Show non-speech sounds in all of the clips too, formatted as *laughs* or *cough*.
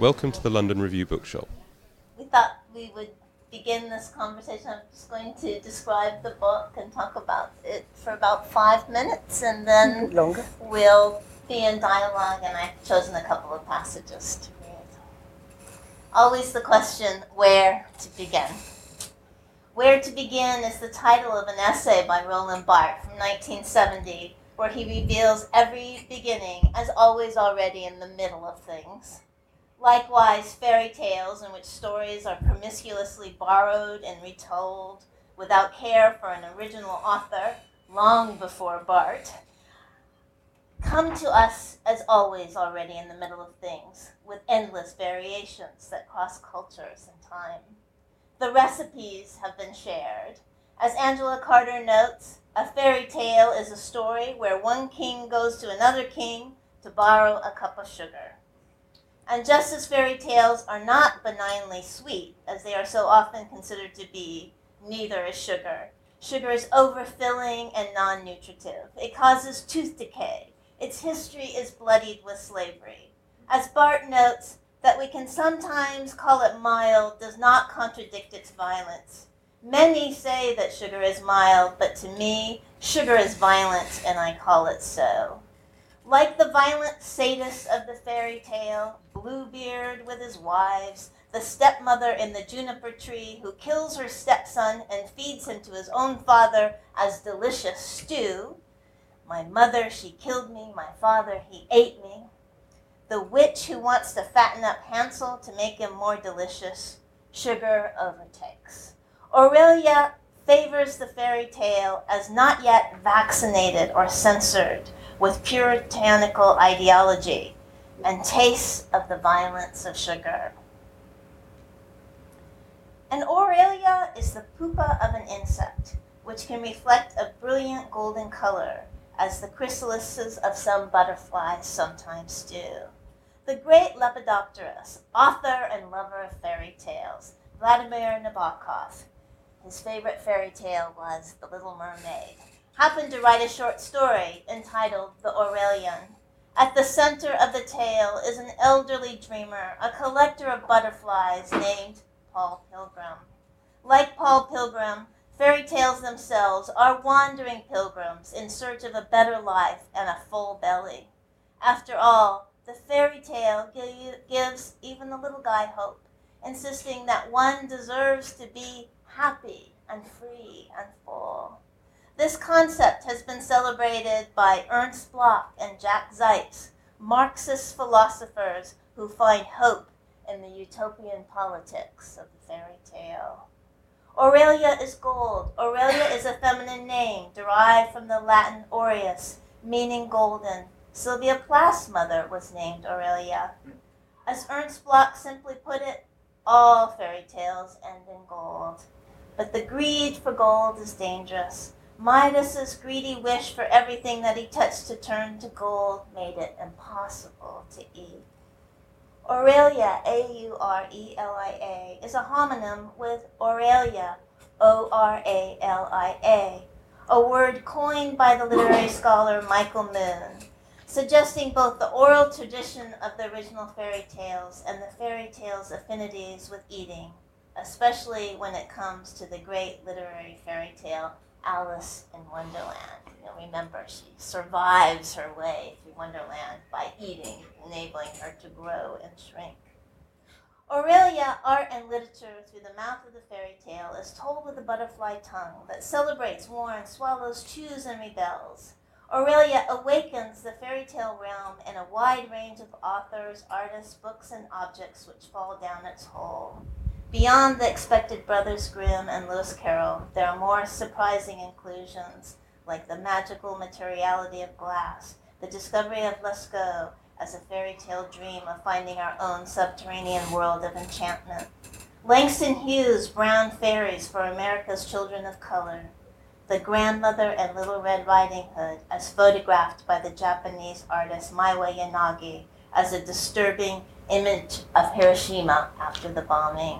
Welcome to the London Review Bookshop. we thought we would begin this conversation. I'm just going to describe the book and talk about it for about five minutes, and then Longer. we'll be in dialogue. And I've chosen a couple of passages to read. Always the question where to begin. Where to Begin is the title of an essay by Roland Barthes from 1970, where he reveals every beginning as always already in the middle of things. Likewise, fairy tales in which stories are promiscuously borrowed and retold without care for an original author long before Barthes come to us as always already in the middle of things with endless variations that cross cultures and time. The recipes have been shared. As Angela Carter notes, a fairy tale is a story where one king goes to another king to borrow a cup of sugar. And just as fairy tales are not benignly sweet, as they are so often considered to be, neither is sugar. Sugar is overfilling and non nutritive. It causes tooth decay. Its history is bloodied with slavery. As Barthes notes, that we can sometimes call it mild does not contradict its violence. Many say that sugar is mild, but to me, sugar is violent, and I call it so. Like the violent sadist of the fairy tale, Bluebeard with his wives, the stepmother in the juniper tree who kills her stepson and feeds him to his own father as delicious stew. My mother, she killed me, my father, he ate me. The witch who wants to fatten up Hansel to make him more delicious, sugar overtakes. Aurelia favors the fairy tale as not yet vaccinated or censored with puritanical ideology and tastes of the violence of sugar. An Aurelia is the pupa of an insect, which can reflect a brilliant golden color, as the chrysalises of some butterflies sometimes do. The great lepidopterist, author and lover of fairy tales, Vladimir Nabokov, his favorite fairy tale was The Little Mermaid, happened to write a short story entitled The Aurelian. At the center of the tale is an elderly dreamer, a collector of butterflies named Paul Pilgrim. Like Paul Pilgrim, fairy tales themselves are wandering pilgrims in search of a better life and a full belly. After all, the fairy tale gives even the little guy hope, insisting that one deserves to be happy and free and full. This concept has been celebrated by Ernst Bloch and Jack Zipes, Marxist philosophers who find hope in the utopian politics of the fairy tale. Aurelia is gold. Aurelia is a feminine name derived from the Latin aureus, meaning golden. Sylvia Plath's mother was named Aurelia. As Ernst Bloch simply put it, all fairy tales end in gold. But the greed for gold is dangerous. Midas's greedy wish for everything that he touched to turn to gold made it impossible to eat. Aurelia, A U R E L I A, is a homonym with Oralia, O R A L I A, a word coined by the literary *laughs* scholar Michael Moon, suggesting both the oral tradition of the original fairy tales and the fairy tales' affinities with eating, especially when it comes to the great literary fairy tale Alice in Wonderland. You'll remember she survives her way through Wonderland by eating, enabling her to grow and shrink. Aurelia, art and literature through the mouth of the fairy tale, is told with a butterfly tongue that celebrates, warns, swallows, chews, and rebels. Aurelia awakens the fairy tale realm in a wide range of authors, artists, books, and objects which fall down its hole. Beyond the expected Brothers Grimm and Lewis Carroll, there are more surprising inclusions, like the magical materiality of glass, the discovery of Lascaux as a fairy tale dream of finding our own subterranean world of enchantment. Langston Hughes' Brown Fairies for America's Children of Color, the grandmother and Little Red Riding Hood, as photographed by the Japanese artist Miwa Yanagi, as a disturbing image of Hiroshima after the bombing.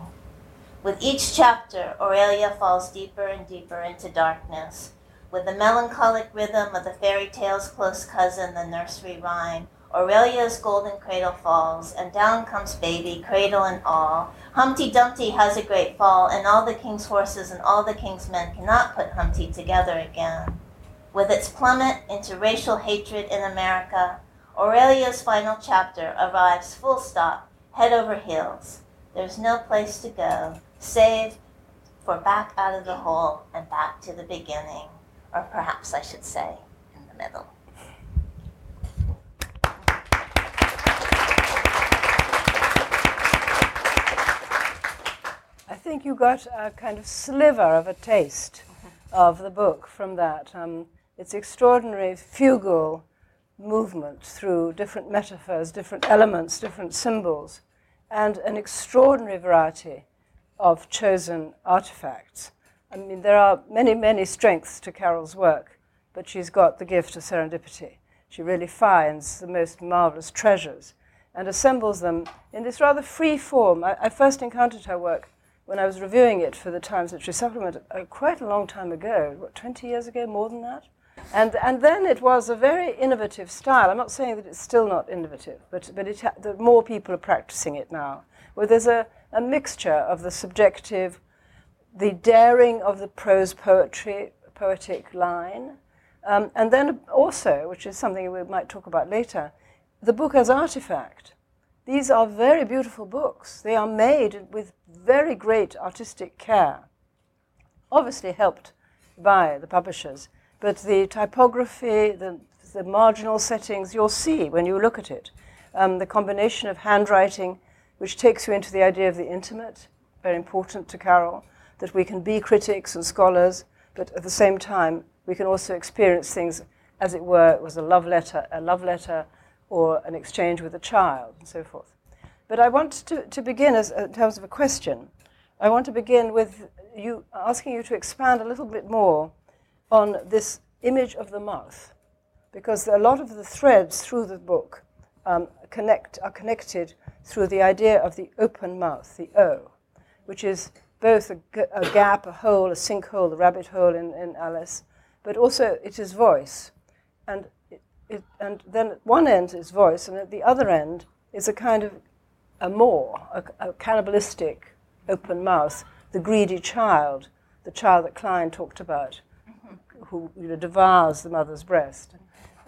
With each chapter, Aurelia falls deeper and deeper into darkness. With the melancholic rhythm of the fairy tale's close cousin, the nursery rhyme, Aurelia's golden cradle falls, and down comes baby, cradle and all. Humpty Dumpty has a great fall, and all the king's horses and all the king's men cannot put Humpty together again. With its plummet into racial hatred in America, Aurelia's final chapter arrives full stop, head over heels. There's no place to go, save for back out of the hole and back to the beginning, or perhaps I should say, in the middle. I think you got a kind of sliver of a taste of the book from that. Um, it's extraordinary fugal movement through different metaphors, different elements, different symbols, and an extraordinary variety of chosen artifacts. I mean, there are many, many strengths to Carol's work, but she's got the gift of serendipity. She really finds the most marvelous treasures and assembles them in this rather free form. I, I first encountered her work when I was reviewing it for the Times Literary Supplement uh, quite a long time ago, what, 20 years ago, more than that? And, and then it was a very innovative style. I'm not saying that it's still not innovative, but, but it ha- the more people are practicing it now, where there's a, a mixture of the subjective, the daring of the prose poetry, poetic line, um, and then also, which is something we might talk about later, the book as artifact. These are very beautiful books. They are made with very great artistic care, obviously helped by the publishers. But the typography, the, the marginal settings, you'll see when you look at it. Um, the combination of handwriting, which takes you into the idea of the intimate, very important to Carol, that we can be critics and scholars, but at the same time, we can also experience things as it were, it was a love letter, a love letter or an exchange with a child, and so forth. But I want to, to begin as, in terms of a question. I want to begin with you asking you to expand a little bit more on this image of the mouth, because a lot of the threads through the book um, connect, are connected through the idea of the open mouth, the O, which is both a, a gap, a hole, a sinkhole, the rabbit hole in, in Alice, but also it is voice. And, it, it, and then at one end is voice, and at the other end is a kind of a maw, a, a cannibalistic open mouth, the greedy child, the child that Klein talked about, who you know, devours the mother's breast,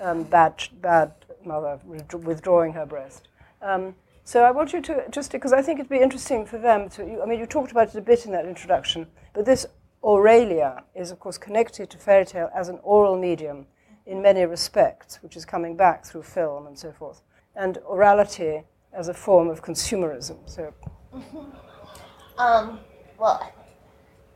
um, bad, bad mother withdrawing her breast. Um, so I want you to just because I think it'd be interesting for them to. I mean, you talked about it a bit in that introduction, but this Aurelia is of course connected to fairy tale as an oral medium in many respects, which is coming back through film and so forth. And orality as a form of consumerism. So, *laughs* um, well,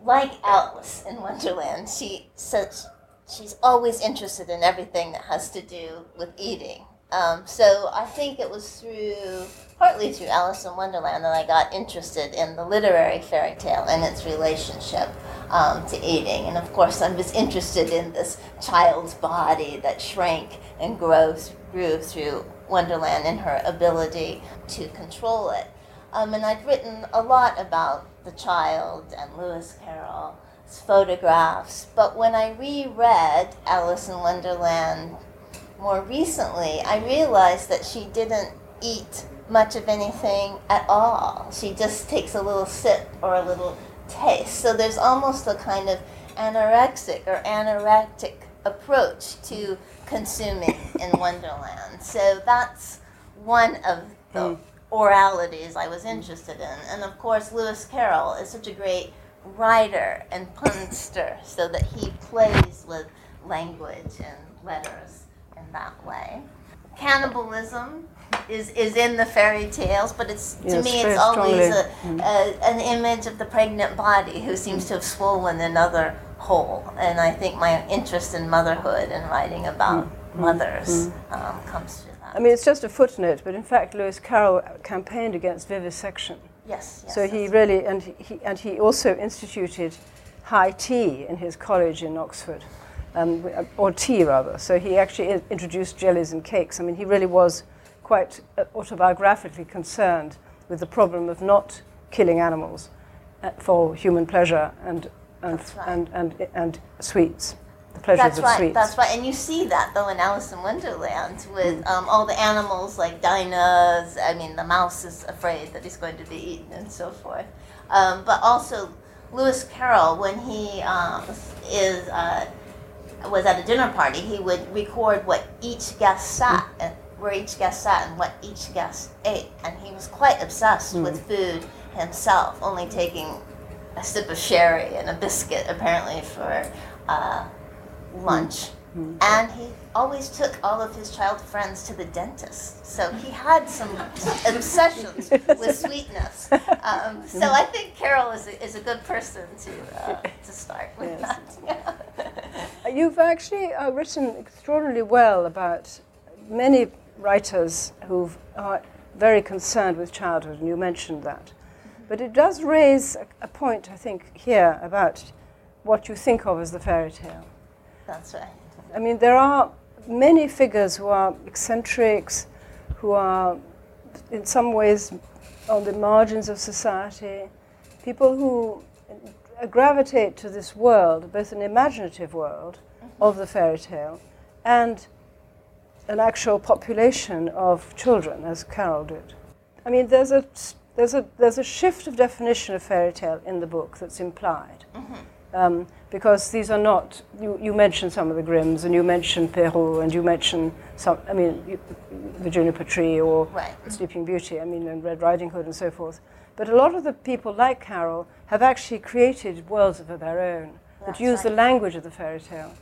like Alice in Wonderland, she says she's always interested in everything that has to do with eating. Um, so I think it was through, partly through Alice in Wonderland, that I got interested in the literary fairy tale and its relationship um, to eating. And of course, I was interested in this child's body that shrank and grows, grew through Wonderland and her ability to control it. Um, and I'd written a lot about the child and Lewis Carroll's photographs, but when I reread Alice in Wonderland more recently, I realized that she didn't eat much of anything at all. She just takes a little sip or a little taste. So there's almost a kind of anorexic or anorectic approach to consuming in *laughs* Wonderland. So that's one of the mm. oralities I was interested in. And of course, Lewis Carroll is such a great writer and punster, so that he plays with language and letters in that way. Cannibalism is, is in the fairy tales, but it's to me it's always a, strongly. a, an image of the pregnant body who seems to have swollen another hole. And I think my interest in motherhood and writing about mothers um, comes through that. I mean, it's just a footnote, but in fact, Lewis Carroll campaigned against vivisection. yes, yes. so he really, and he, and he also instituted high tea in his college in Oxford, um, or tea rather. So he actually introduced jellies and cakes. I mean, he really was quite uh, autobiographically concerned with the problem of not killing animals uh, for human pleasure and and, right. and, and, and sweets, the pleasures That's of right. sweets. That's right. And you see that though in Alice in Wonderland with Mm. um, all the animals like Dinah's. I mean, the mouse is afraid that he's going to be eaten and so forth. Um, but also Lewis Carroll, when he um, is uh, was at a dinner party, he would record what each guest sat Mm. and where each guest sat and what each guest ate, and he was quite obsessed Mm. with food himself, only taking a sip of sherry and a biscuit apparently for uh, lunch. Mm. And he always took all of his child friends to the dentist. So he had some *laughs* obsessions with sweetness. Um, so I think Carol is a, is a good person to, uh, to start with Yes. that. *laughs* You've actually uh, written extraordinarily well about many writers who are very concerned with childhood, and you mentioned that. But it does raise a, a point, I think, here about what you think of as the fairy tale. That's right. I mean, there are many figures who are eccentrics, who are in some ways on the margins of society, people who uh, gravitate to this world, both an imaginative world of the fairy tale and an actual population of children, as Carol did. I mean, there's a, there's a, there's a shift of definition of fairy tale in the book that's implied. Um, because these are not, you, you mentioned some of the Grimms, and you mentioned Perrault, and you mentioned some, I mean, you, Virginia Petrie or Right. Sleeping Beauty, I mean, and Red Riding Hood and so forth. But a lot of the people like Carol have actually created worlds of their own That's that use the language of the fairy tale.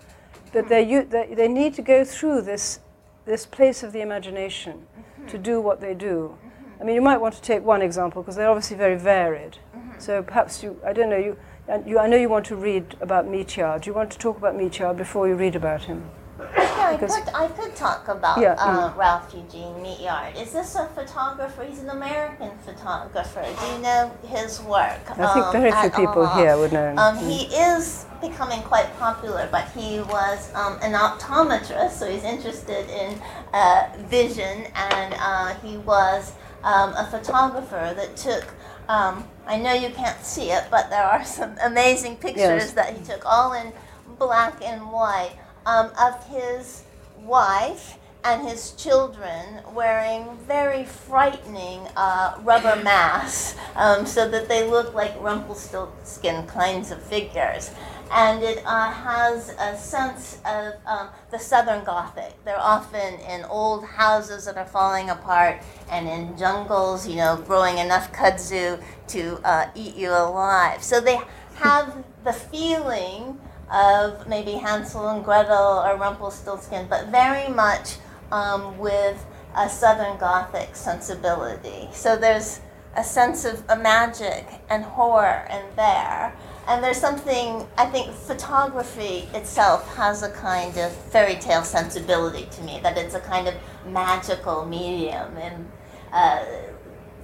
But they, they, they need to go through this, this place of the imagination mm-hmm. to do what they do. Mm-hmm. I mean, you might want to take one example because they're obviously very varied. Mm-hmm. So perhaps you, I don't know, you, and you, I know you want to read about Meatyard. Do you want to talk about Meatyard before you read about him? Yeah, I could, I could talk about Yeah, uh, Ralph Eugene Meatyard. Is this a photographer? He's an American photographer. Do you know his work? I think um, very few people all? here would know. Um, he is becoming quite popular, but he was um, an optometrist, so he's interested in uh, vision, and uh, he was um, a photographer that took. Um, I know you can't see it, but there are some *laughs* amazing pictures Yes. that he took, all in black and white, um, of his wife and his children wearing very frightening uh, rubber masks um, so that they look like Rumpelstiltskin kinds of figures. And it uh, has a sense of um, the Southern Gothic. They're often in old houses that are falling apart and in jungles, you know, growing enough kudzu to uh, eat you alive. So they have the feeling of maybe Hansel and Gretel or Rumpelstiltskin, but very much um, with a Southern Gothic sensibility. So there's a sense of a magic and horror in there. And there's something, I think photography itself has a kind of fairy tale sensibility to me, that it's a kind of magical medium. And uh,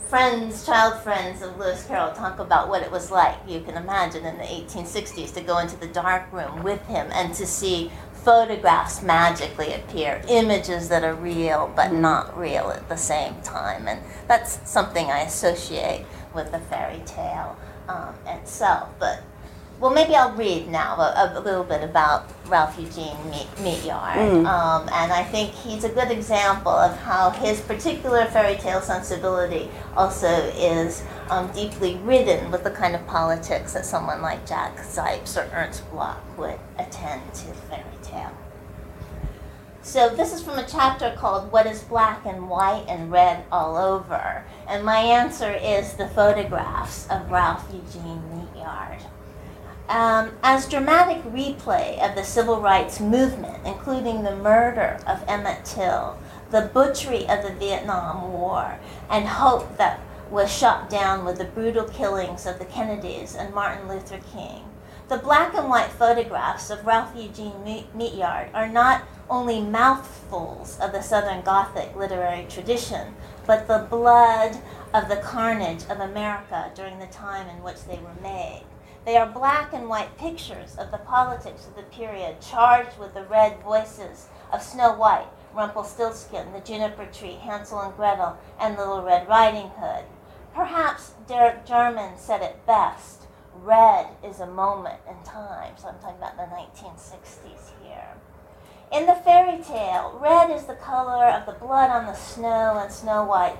friends, child friends of Lewis Carroll talk about what it was like, you can imagine, in the 1860s to go into the dark room with him and to see photographs magically appear, images that are real but not real at the same time. And that's something I associate with the fairy tale um, itself. But well, maybe I'll read now a, a little bit about Ralph Eugene Meat, Meatyard. Um, and I think he's a good example of how his particular fairy tale sensibility also is um, deeply ridden with the kind of politics that someone like Jack Zipes or Ernst Bloch would attend to fairy tale. So this is from a chapter called What is Black and White and Red All Over? And my answer is the photographs of Ralph Eugene Meatyard. Um, as dramatic replay of the civil rights movement, including the murder of Emmett Till, the butchery of the Vietnam War, and hope that was shot down with the brutal killings of the Kennedys and Martin Luther King. The black and white photographs of Ralph Eugene Meatyard are not only mouthfuls of the Southern Gothic literary tradition, but the blood of the carnage of America during the time in which they were made. They are black and white pictures of the politics of the period, charged with the red voices of Snow White, Rumpelstiltskin, the Juniper Tree, Hansel and Gretel, and Little Red Riding Hood. Perhaps Derek Jarman said it best red is a moment in time. So I'm talking about the 1960s here. In the fairy tale, red is the color of the blood on the snow and Snow White.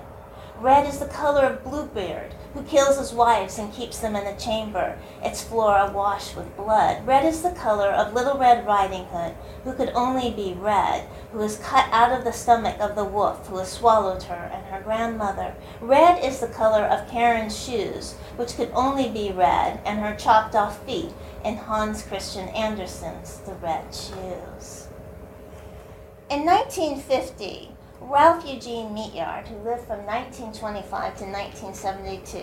Red is the color of Bluebeard, who kills his wives and keeps them in a chamber, its floor awash with blood. Red is the color of Little Red Riding Hood, who could only be red, who was cut out of the stomach of the wolf who has swallowed her and her grandmother. Red is the color of Karen's shoes, which could only be red, and her chopped off feet in Hans Christian Andersen's The Red Shoes. In 1950, Ralph Eugene Meatyard, who lived from 1925 to 1972,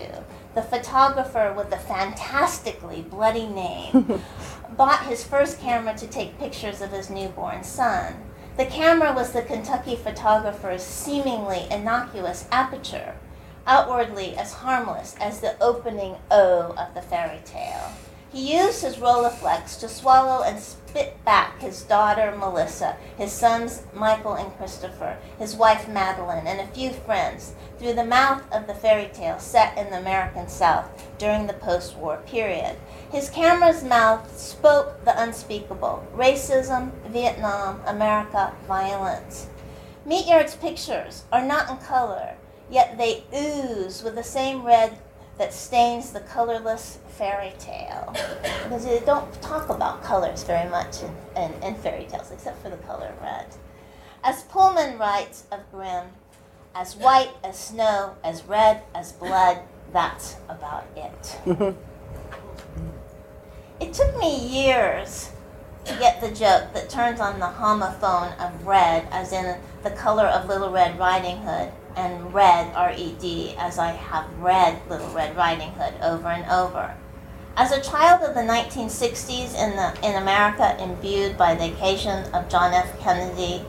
the photographer with the fantastically bloody name, *laughs* bought his first camera to take pictures of his newborn son. The camera was the Kentucky photographer's seemingly innocuous aperture, outwardly as harmless as the opening O of the fairy tale. He used his Rolleiflex to swallow and spit back his daughter Melissa, his sons Michael and Christopher, his wife Madeline, and a few friends through the mouth of the fairy tale set in the American South during the post war period. His camera's mouth spoke the unspeakable racism, Vietnam, America, violence. Meatyard's pictures are not in color, yet they ooze with the same red that stains the colorless fairy tale. Because they don't talk about colors very much in, in, in fairy tales, except for the color red. As Pullman writes of Grimm, as white as snow, as red as blood, that's about it. *laughs* it took me years to get the joke that turns on the homophone of red, as in the color of Little Red Riding Hood, and read, R E D, as I have read Little Red Riding Hood over and over. As a child of the 1960s in, the, in America, imbued by the occasion of John F. Kennedy,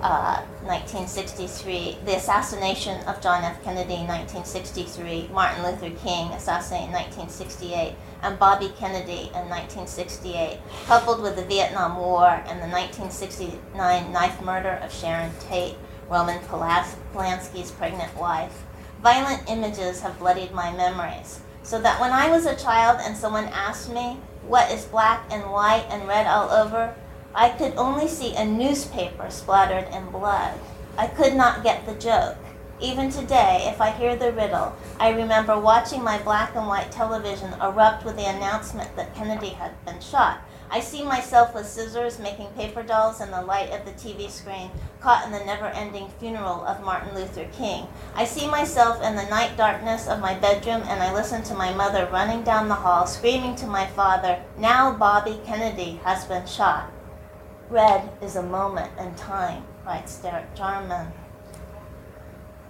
uh, 1963, the assassination of John F. Kennedy, 1963, Martin Luther King, assassinated in 1968, and Bobby Kennedy in 1968, coupled with the Vietnam War and the 1969 knife murder of Sharon Tate, Roman Polanski's pregnant wife. Violent images have bloodied my memories, so that when I was a child and someone asked me, What is black and white and red all over? I could only see a newspaper splattered in blood. I could not get the joke. Even today, if I hear the riddle, I remember watching my black and white television erupt with the announcement that Kennedy had been shot. I see myself with scissors making paper dolls in the light of the TV screen, caught in the never ending funeral of Martin Luther King. I see myself in the night darkness of my bedroom, and I listen to my mother running down the hall, screaming to my father, Now Bobby Kennedy has been shot. Red is a moment in time, writes Derek Jarman.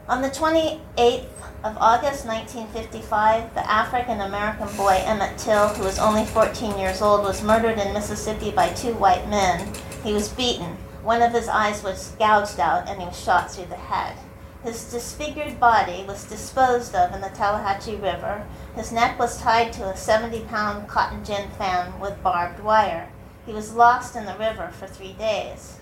On the 28th of August 1955, the African American boy Emmett Till, who was only 14 years old, was murdered in Mississippi by two white men. He was beaten. One of his eyes was gouged out and he was shot through the head. His disfigured body was disposed of in the Tallahatchie River. His neck was tied to a 70 pound cotton gin fan with barbed wire. He was lost in the river for three days.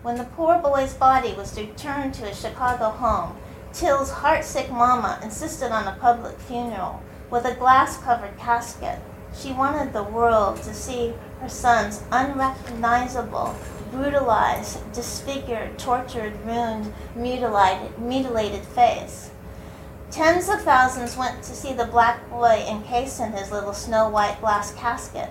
When the poor boy's body was returned to his Chicago home, Till's heartsick mama insisted on a public funeral with a glass covered casket. She wanted the world to see her son's unrecognizable, brutalized, disfigured, tortured, ruined, mutilated, mutilated face. Tens of thousands went to see the black boy encased in his little snow white glass casket.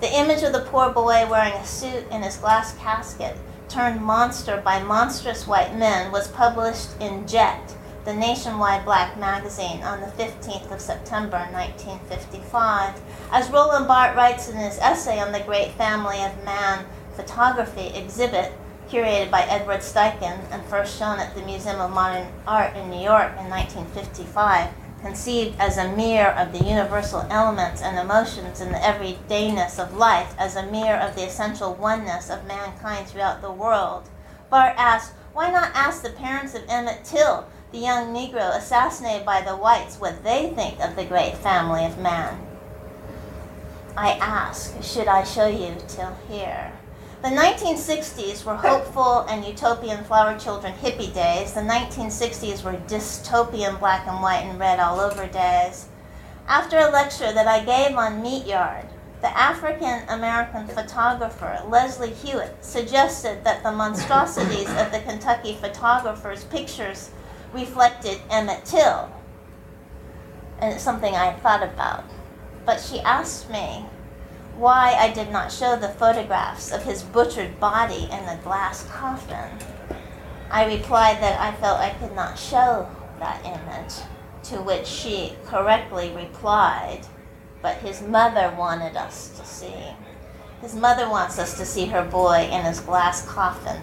The image of the poor boy wearing a suit in his glass casket turned monster by monstrous white men was published in Jet, the nationwide black magazine, on the 15th of September 1955. As Roland Barthes writes in his essay on the great family of man photography exhibit, curated by Edward Steichen and first shown at the Museum of Modern Art in New York in 1955, conceived as a mirror of the universal elements and emotions in the everydayness of life, as a mirror of the essential oneness of mankind throughout the world. Barthes asks, why not ask the parents of Emmett Till, the young Negro assassinated by the whites, what they think of the great family of man? I ask, should I show you Till here? The 1960s were hopeful and utopian flower children hippie days. The 1960s were dystopian black and white and red all over days. After a lecture that I gave on Meatyard, the African American photographer Leslie Hewitt suggested that the monstrosities of the Kentucky photographer's pictures reflected Emmett Till. And it's something I had thought about. But she asked me, why I did not show the photographs of his butchered body in the glass coffin. I replied that I felt I could not show that image, to which she correctly replied, but his mother wanted us to see. His mother wants us to see her boy in his glass coffin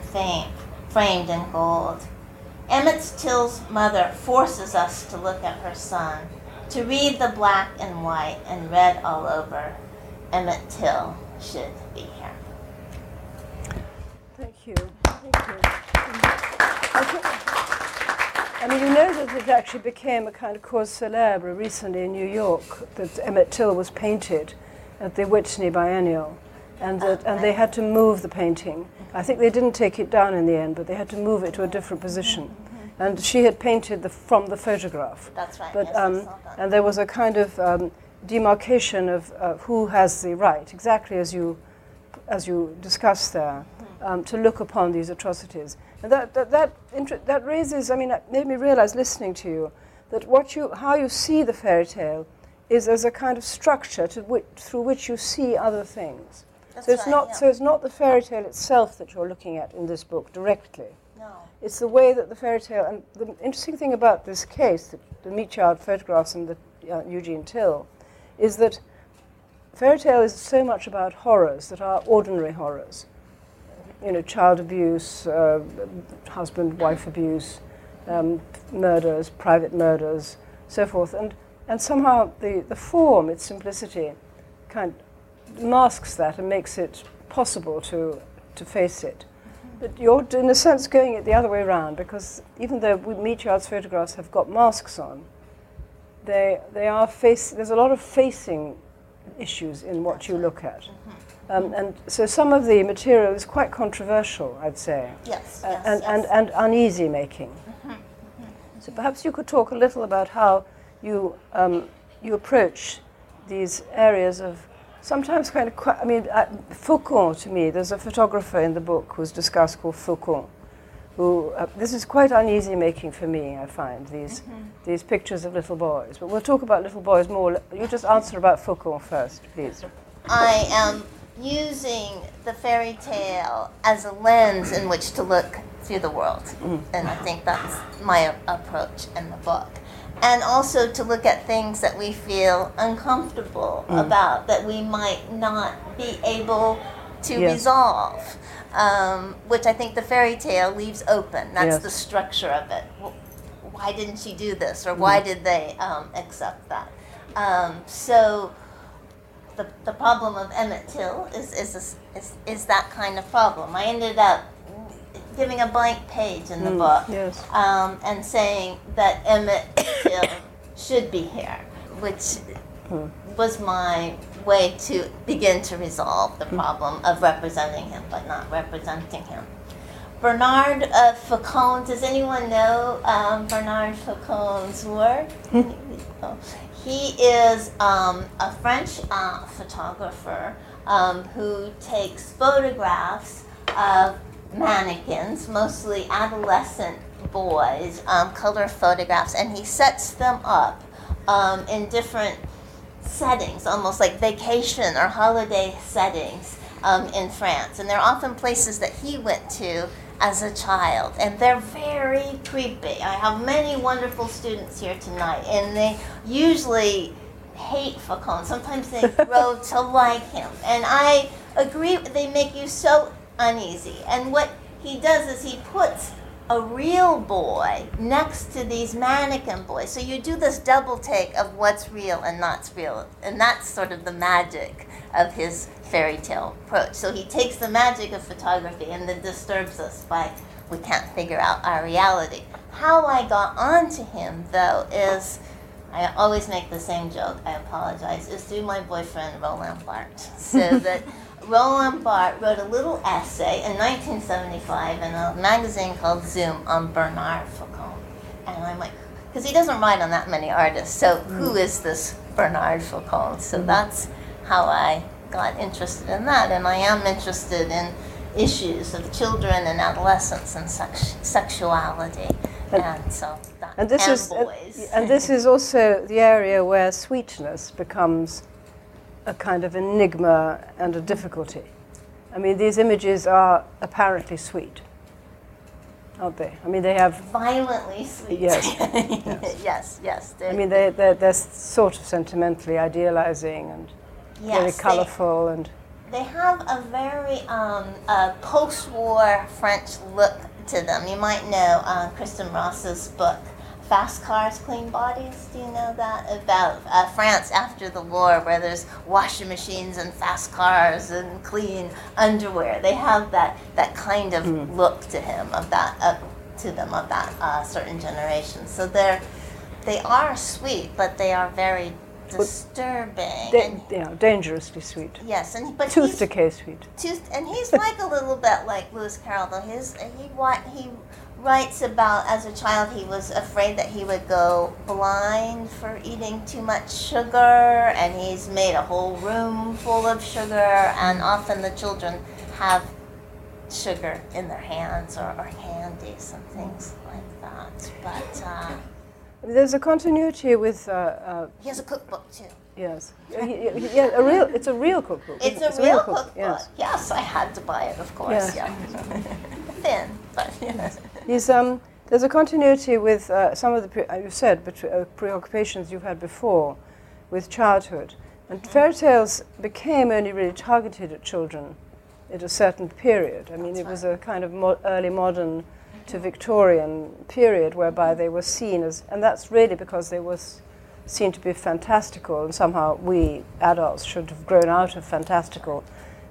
framed in gold. Emmett Till's mother forces us to look at her son, to read the black and white and red all over, Emmett Till should be here. Thank you. Thank you. I mean, you know that it actually became a kind of cause celebre recently in New York that Emmett Till was painted at the Whitney Biennial, and that ah, and they had to move the painting. I think they didn't take it down in the end, but they had to move it to a different position. And she had painted the, from the photograph. That's right. But yes, um, that. and there was a kind of um, demarcation of uh, who has the right, exactly as you, as you discussed there, um, to look upon these atrocities. And that, that, that, inter- that raises, I mean, it made me realize listening to you that what you, how you see the fairy tale is as a kind of structure to through which you see other things. That's so it's right, not yeah. so it's not the fairy tale itself that you're looking at in this book directly. No. It's the way that the fairy tale, and the interesting thing about this case, the, the photographs and the uh, Eugene Till, is that fairy tale is so much about horrors that are ordinary horrors. You know, child abuse, uh, husband-wife abuse, um, murders, private murders, so forth, and and somehow the, the form, its simplicity, kind of masks that and makes it possible to to face it. But you're, in a sense, going it the other way around because even though Yard's photographs have got masks on, they, they are face, there's a lot of facing issues in what you look at. Um, and so some of the material is quite controversial, I'd say, Yes. uh, yes, and, yes. and, and uneasy making. So perhaps you could talk a little about how you, um, you approach these areas of sometimes kind of quite, I mean, uh, Faucon to me, there's a photographer in the book who's discussed called Faucon, who, uh, this is quite uneasy making for me, I find, these, these pictures of little boys. But we'll talk about little boys more. You just answer about Faucon first, please. I am using the fairy tale as a lens in which to look through the world. And I think that's my approach in the book. And also to look at things that we feel uncomfortable about, that we might not be able to Yes. resolve, um, which I think the fairy tale leaves open. That's Yes. the structure of it. Wh- Why didn't she do this? Or why did they um, accept that? Um, so the, the problem of Emmett Till is, is, is, is, is that kind of problem. I ended up giving a blank page in the book yes. um, and saying that Emmett Till should be here, which was my way to begin to resolve the problem of representing him but not representing him. Bernard uh, Faucon, does anyone know um, Bernard Faucon's work? *laughs* Oh. He is um, a French uh, photographer um, who takes photographs of mannequins, mostly adolescent boys, um, color photographs, and he sets them up um, in different settings, almost like vacation or holiday settings. um, in France, and they're often places that he went to as a child, and they're very creepy. I have many wonderful students here tonight, and they usually hate Faucon. Sometimes they *laughs* grow to like him, and I agree. They make you so uneasy, and what he does is he puts a real boy next to these mannequin boys. So you do this double take of what's real and not real, and that's sort of the magic of his fairy tale approach. So he takes the magic of photography and then disturbs us by we can't figure out our reality. How I got onto him though is I always make the same joke, I apologize, is through my boyfriend Roland Barthes. So *laughs* that Roland Barthes wrote a little essay in 1975 in a magazine called Zoom on Bernard Faucon. And I'm like, because he doesn't write on that many artists, so mm. who is this Bernard Faucon? So mm-hmm. that's how I got interested in that. And I am interested in issues of children and adolescence and sex- sexuality. And so that, And this and is boys. and this is also the area where sweetness becomes a kind of enigma and a difficulty. I mean, these images are apparently sweet, aren't they? I mean, they have. violently sweet. Yes. *laughs* yes, yes. I mean, they they're, they're sort of sentimentally idealizing and very yes, they- colourful and. They have a very um, uh, post-war French look to them. You might know uh, Kristin Ross's book, Fast Cars, Clean Bodies. Do you know that about uh, France after the war, where there's washing machines and fast cars and clean underwear? They have that that kind of look to him of that uh, to them of that uh, certain generation. So they're they are sweet, but they are very disturbing. Da- and, know, dangerously sweet. yes, and but Tooth decay sweet. Tooth, and he's like a little bit like Lewis Carroll, though. His he wa- he writes about as a child he was afraid that he would go blind for eating too much sugar, and he's made a whole room full of sugar, and often the children have sugar in their hands or, or candies and things like that. But uh, There's a continuity with. Uh, uh, he has a cookbook too. Yes. Y- yeah, a real. It's a real cookbook. It's a it? real cook- cookbook. Yes. Yes, I had to buy it, of course. Yeah. Yeah, *laughs* thin, but *laughs* yes. Um, there's a continuity with uh, some of the, pre- uh, you said, bet- uh, preoccupations you've had before with childhood. And fairy tales became only really targeted at children at a certain period. I mean, it was a kind of mo- early modern to Victorian period whereby they were seen as, and that's really because they were s- seen to be fantastical, and somehow we adults should have grown out of fantastical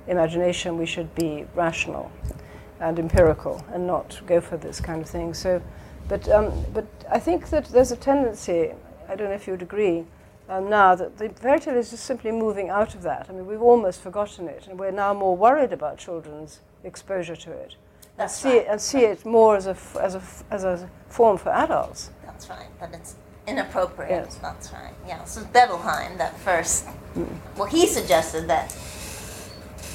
imagination. We should be rational and empirical and not go for this kind of thing. So, but um, but I think that there's a tendency. I don't know if you'd agree. Um, now that the fairy tale is just simply moving out of that. I mean, we've almost forgotten it, and we're now more worried about children's exposure to it, and see right. it and see it more as a f- as a f- as a form for adults. That's right, but it's inappropriate. Yes. That's right. Yeah. So Bettelheim, that first, well, he suggested that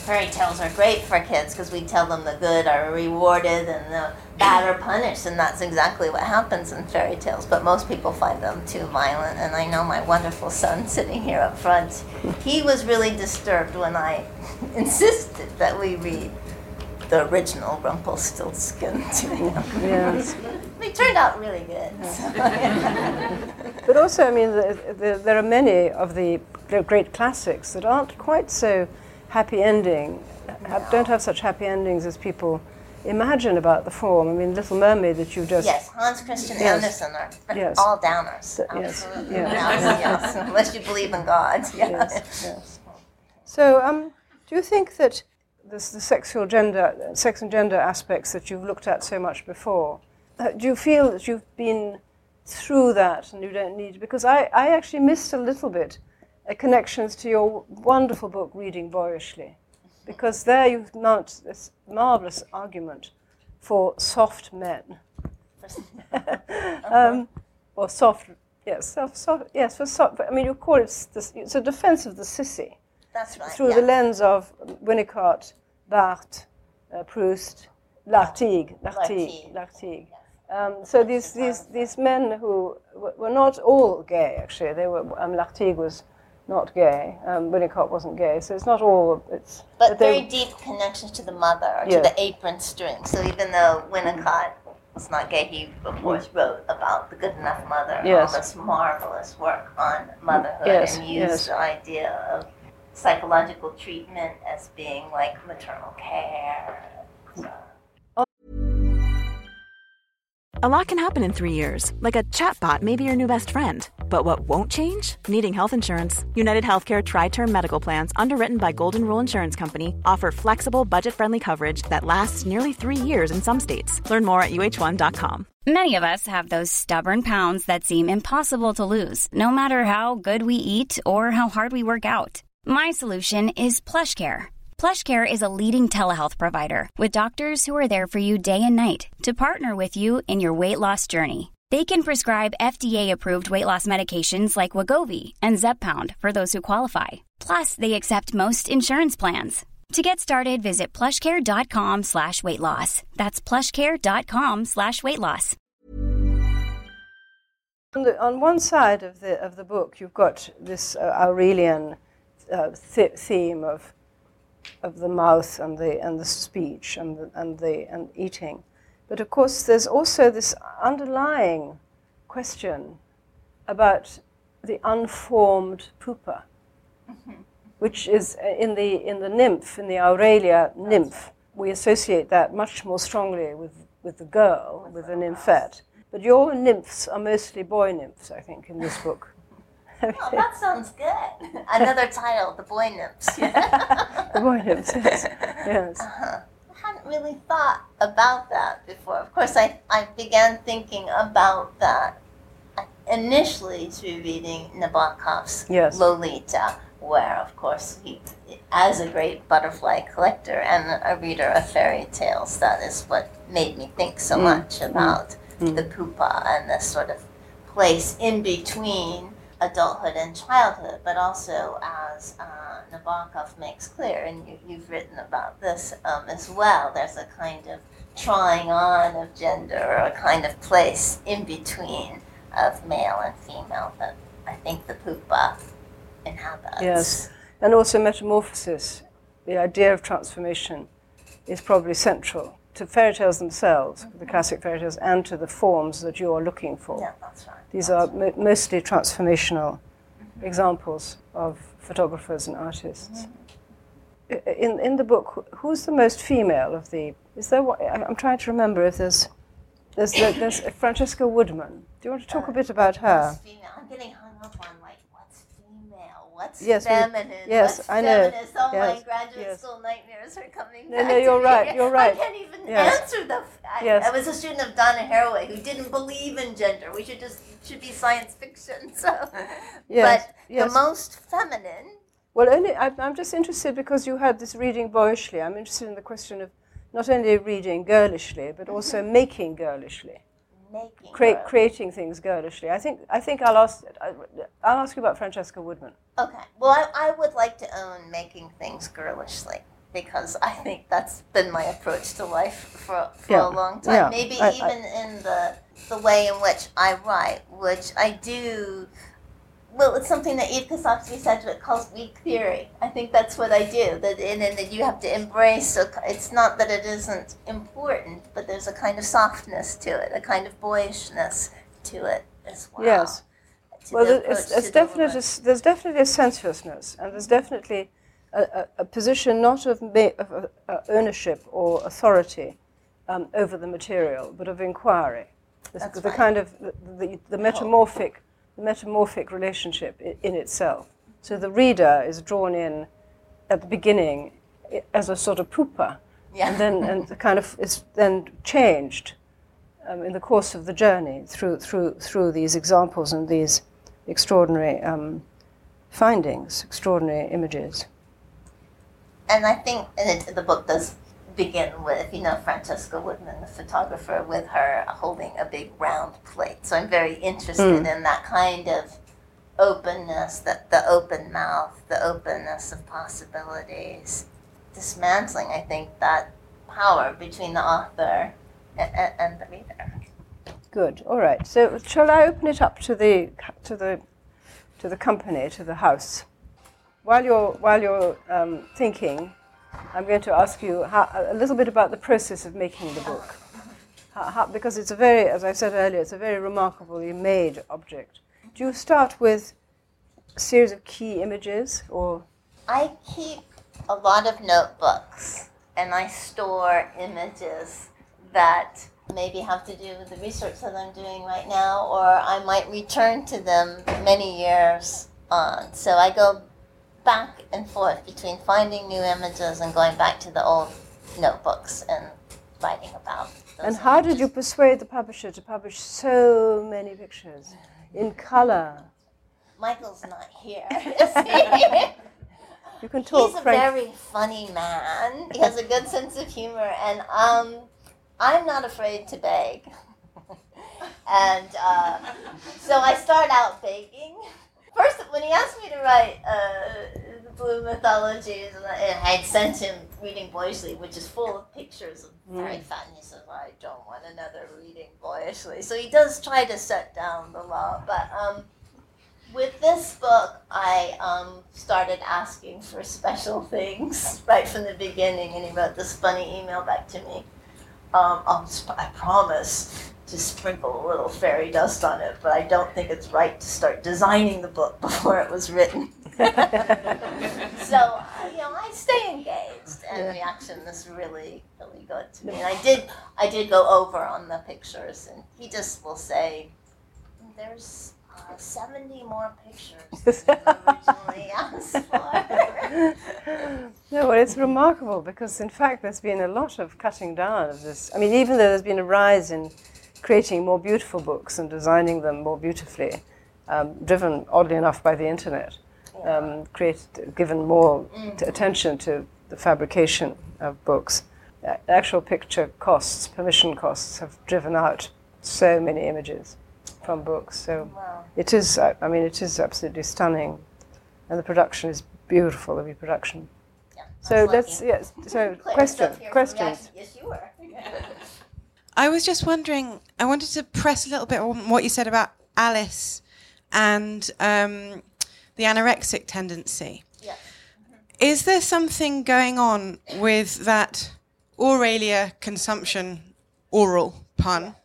fairy tales are great for kids because we tell them the good are rewarded and the bad are punished, and that's exactly what happens in fairy tales. But most people find them too violent, and I know my wonderful son *laughs* sitting here up front. He was really disturbed when I *laughs* insisted that we read the original Rumpelstiltskin to him. Yes. They turned out really good. But also, I mean, the, the, there are many of the, great classics that aren't quite so happy ending, have, don't have such happy endings as people imagine about the form. I mean, Little Mermaid that you've just. Yes, Hans Christian Yes. Andersen are *laughs* Yes. all downers. Yes, Absolutely. yes. Yes, *laughs* yes. Unless you believe in God. Yeah. Yes, *laughs* yes. So, um, do you think that this, the sexual gender, sex and gender aspects that you've looked at so much before, uh, do you feel that you've been through that and you don't need? Because I, I actually missed a little bit uh, connections to your wonderful book, Reading Boyishly, because there you mount this marvelous argument for soft men, *laughs* um, or soft. Yes, soft, soft, yes, for soft. I mean, you call it this, it's a defense of the sissy That's right. through yeah. the lens of Winnicott, Barthes, uh, Proust, Lartigue, Lartigue, Lartigue. Um, so these, these, these men who w- were not all gay, actually, they were, um, Lartigue was not gay. Um, Winnicott wasn't gay, so it's not all. It's But they- very deep connections to the mother, or Yeah. to the apron string. So even though Winnicott was not gay, he of course wrote about the Good Enough Mother Yes. all this marvelous work on motherhood Yes, and used yes. the idea of psychological treatment as being like maternal care. So. A lot can happen in three years, like a chatbot may be your new best friend. But what won't change? Needing health insurance. United Healthcare Tri Term Medical Plans, underwritten by Golden Rule Insurance Company, offer flexible, budget friendly coverage that lasts nearly three years in some states. Learn more at uhone.com. Many of us have those stubborn pounds that seem impossible to lose, no matter how good we eat or how hard we work out. My solution is PlushCare. PlushCare is a leading telehealth provider with doctors who are there for you day and night to partner with you in your weight loss journey. They can prescribe FDA-approved weight loss medications like Wegovy and Zepbound for those who qualify. Plus, they accept most insurance plans. To get started, visit plushcare.com slash weight loss. That's plushcare.com slash weight loss. On, on one side of the of the book, you've got this uh, Aurelian uh, th- theme of of the mouth and the and the speech and the, and the and eating, but of course there's also this underlying question about the unformed pupa, which is uh, in the in the nymph in the Aurelia nymph. We associate that much more strongly with with the girl, with the nymphette. But your nymphs are mostly boy nymphs, I think, in this book. Oh, that sounds good. *laughs* Another title, The Boy Nymphs. *laughs* the boy nymphs, yes. *laughs* yes. Uh-huh. I hadn't really thought about that before. Of course, I, I began thinking about that initially through reading Nabokov's Yes. Lolita, where, of course, he, as a great butterfly collector and a reader of fairy tales, that is what made me think so mm. much mm. about mm. the pupa and this sort of place in between adulthood and childhood, but also as uh, Nabokov makes clear, and you, you've written about this um, as well, there's a kind of trying on of gender or a kind of place in between of male and female that I think the pupa inhabits. Yes. And also metamorphosis, the idea of transformation, is probably central to fairy tales themselves, the classic fairy tales, and to the forms that you are looking for. Yeah, that's right. These are mo- mostly transformational examples of photographers and artists. In, in the book, who's the most female of the? Is there? I'm trying to remember if there's. There's, there's Francesca Woodman. Do you want to talk a bit about her? Female? I'm getting hung up on what's Yes, we- feminine, yes, what's I know. feminist. All my Yes, graduate yes. school nightmares are coming No, back. no, you're right, you're right. I can't even Yes. answer the. f- I, Yes. I was a student of Donna Haraway who didn't believe in gender. We should just should be science fiction. *laughs* So, Yes, but yes. the most feminine. Well, only I, I'm just interested because you had this reading boyishly. I'm interested in the question of not only reading girlishly, but also mm-hmm. making girlishly, Making her- creating things girlishly. I think I think I'll ask I, I'll ask you about Francesca Woodman. Okay. Well, I, I would like to own making things girlishly because I think that's been my approach to life for, for Yeah. a long time. Yeah. Maybe I- I- even in the the way in which I write, which I do. Well, it's something that Eve Kosofsky Sedgwick calls weak theory. I think that's what I do. That and, and that you have to embrace. A, it's not that it isn't important, but there's a kind of softness to it, a kind of boyishness to it as well. Yes. Well, the there- it's, it's to definitely deliver. there's definitely a sensuousness, and there's definitely a, a, a position not of, ma- of uh, ownership or authority um, over the material, but of inquiry. The, the right. kind of the, the, the metamorphic, the metamorphic relationship in, itself. So the reader is drawn in at the beginning as a sort of pupa, Yeah. and then and the kind of is then changed um, in the course of the journey through through through these examples and these extraordinary um, findings, extraordinary images. and I think and it, the book does begin with you know Francesca Woodman, the photographer, with her holding a big round plate. So I'm very interested in that kind of openness, that the open mouth, the openness of possibilities, dismantling. I think that power between the author and, and the reader. Good. All right. So shall I open it up to the to the to the company, to the house? while you're while you're um, thinking, I'm going to ask you how, a little bit about the process of making the book, how, how, because it's a very, as I said earlier, it's a very remarkably made object. Do you start with a series of key images, or I keep a lot of notebooks and I store images that maybe have to do with the research that I'm doing right now, or I might return to them many years on. So I go back and forth between finding new images and going back to the old notebooks and writing about. Those and how images. did you persuade the publisher to publish so many pictures in color? Michael's not here. *laughs* *laughs* You can talk, He's a Frank. very funny man. He has a good sense of humor, and um, I'm not afraid to beg. *laughs* and uh, so I start out begging. First, when he asked me to write uh, the Blue Mythologies, and I, had sent him Reading Boyishly, which is full of pictures of very fat, and he says, I don't want another Reading Boyishly. So he does try to set down the law, but um, with this book, I um, started asking for special things *laughs* right from the beginning, and he wrote this funny email back to me. Um, I promise to sprinkle a little fairy dust on it, but I don't think it's right to start designing the book *laughs* before it was written. *laughs* so, uh, you know, I stay engaged, and the reaction is really, really good to me. And I did, I did go over on the pictures, and he just will say, "There's uh, 70 more pictures originally *laughs* asked for." No, well, it's remarkable because, in fact, there's been a lot of cutting down of this. I mean, even though there's been a rise in creating more beautiful books and designing them more beautifully, um, driven oddly enough by the internet, um, created, given more t- attention to the fabrication of books. Uh, actual picture costs, permission costs, have driven out so many images from books. So Wow. it is, uh, I mean, it is absolutely stunning, and the production is beautiful. The reproduction. Yeah, So let's yes. *laughs* So Claire's question up here for questions. Yes, you were. *laughs* I was just wondering, I wanted to press a little bit on what you said about Alice and um, the anorexic tendency. Yes. Is there something going on with that Aurelia consumption, oral pun,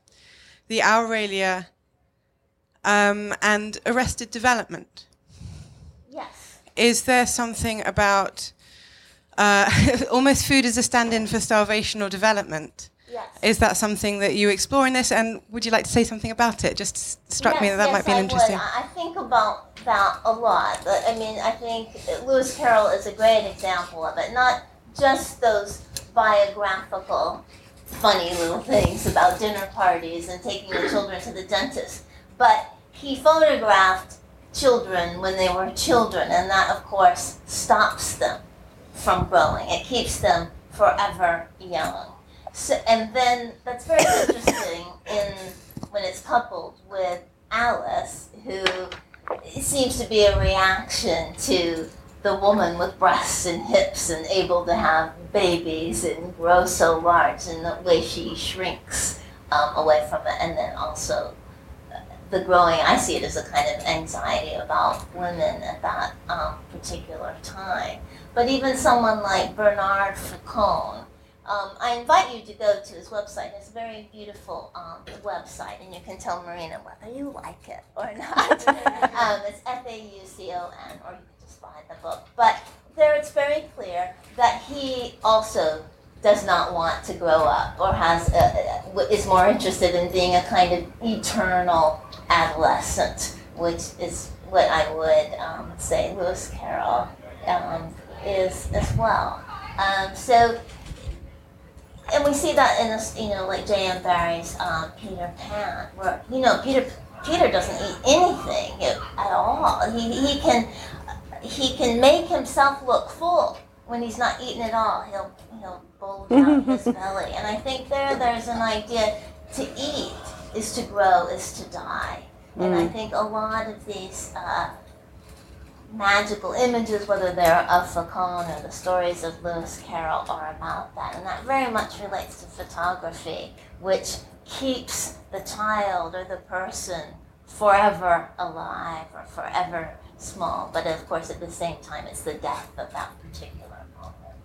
the Aurelia, um, and arrested development? Yes. Is there something about uh, *laughs* almost food as a stand in for starvation or development? Yes. Is that something that you explore in this? And would you like to say something about it? Just struck me that that yes, might be an I interesting. Would. I I think about that a lot. I mean, I think Lewis Carroll is a great example of it. Not just those biographical, funny little things about dinner parties and taking the children to the dentist, but he photographed children when they were children, and that, of course, stops them from growing. It keeps them forever young. So, and then that's very interesting in when it's coupled with Alice, who seems to be a reaction to the woman with breasts and hips and able to have babies and grow so large and the way she shrinks um, away from it, and then also uh, the growing. I see it as a kind of anxiety about women at that um, particular time. But even someone like Bernard Faucon, um, I invite you to go to his website. It's a very beautiful um, website, and you can tell Marina whether you like it or *laughs* not. um, it's F A U C O N, or you can just buy the book. But there it's very clear that he also does not want to grow up or has a, is more interested in being a kind of eternal adolescent, which is what I would um, say Lewis Carroll um, is as well. Um, so and we see that in this, you know, like J.M. Barrie's um, Peter Pan, where you know Peter Peter doesn't eat anything at all. He, he can he can make himself look full when he's not eating at all. He'll he'll bulge *laughs* out his belly, and I think there there's an idea to eat is to grow is to die, and I think a lot of these. Uh, magical images, whether they're of Faucon or the stories of Lewis Carroll, are about that. And that very much relates to photography, which keeps the child or the person forever alive or forever small. But of course, at the same time, it's the death of that particular moment.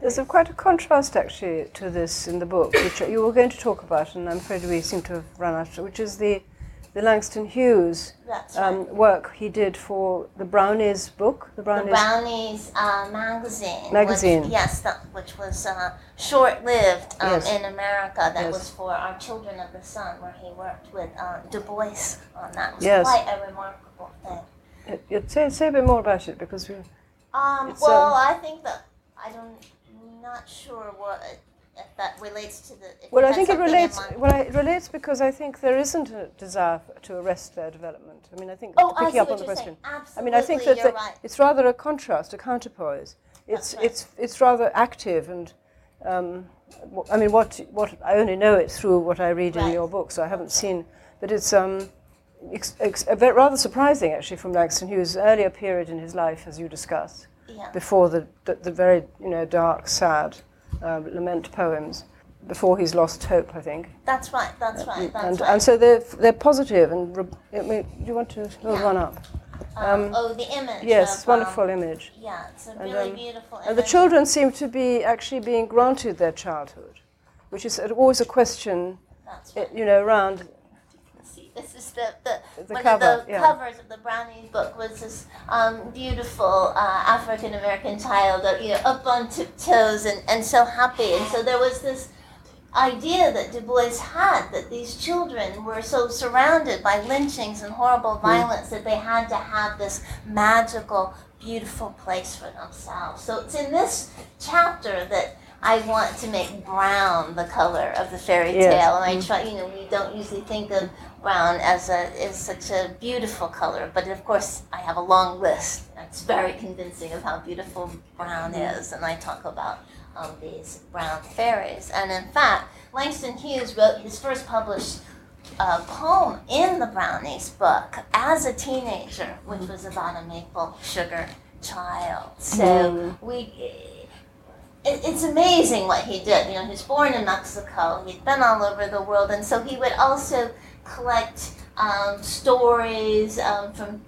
There's a, quite a contrast actually to this in the book, which you were going to talk about, and I'm afraid we seem to have run out, which is the, the Langston Hughes That's um, work he did for the Brownies book. The The Brownies. Brownies uh, magazine. Magazine. Which, yes, that, which was uh, short-lived um, Yes. in America. That Yes. was for our Children of the Sun, where he worked with uh, Du Bois on that. It was Yes. quite a remarkable thing. Y- y- say, say a bit more about it because we. Um, well, um, I think that I don't, not sure what if that relates to the. If Well, I think it relates. Well, it relates because I think there isn't a desire to arrest their development. I mean, I think Oh, picking see up on the question. I mean, I think that the- right. it's rather a contrast, a counterpoise. It's right. it's it's rather active and. Um, I mean, what what I only know it through what I read in your book, so I haven't seen. But it's um, ex- ex- a bit rather surprising actually from Langston Hughes' earlier period in his life, as you discussed Yeah. before the, the, the very you know dark, sad uh, lament poems, before he's lost hope, I think. That's right. That's right. That's and, right. and so they're they're positive and re- I mean, do you want to hold Yeah. one up? um, oh, the image. Yes, of, wonderful um, image. Yeah, it's a And, really um, beautiful image. And the children seem to be actually being granted their childhood, which is always a question, That's eh, right. you know, around. This is the, the, one cover, of the yeah. covers of the Brownies book was this um, beautiful uh, African American child, uh, you know, up on tiptoes and, and so happy. And so there was this idea that Du Bois had that these children were so surrounded by lynchings and horrible Hmm. violence that they had to have this magical, beautiful place for themselves. So it's in this chapter that I want to make brown the color of the fairy Yes. tale, and I try. You know, we don't usually think of brown as a is such a beautiful color, but of course I have a long list. It's very convincing of how beautiful brown is, and I talk about um, these brown fairies. And in fact, Langston Hughes wrote his first published uh, poem in the Brownies book as a teenager, which was about a maple sugar child. So we. It, it's amazing what he did. You know, he was born in Mexico. He'd been all over the world, and so he would also collect um, stories um, from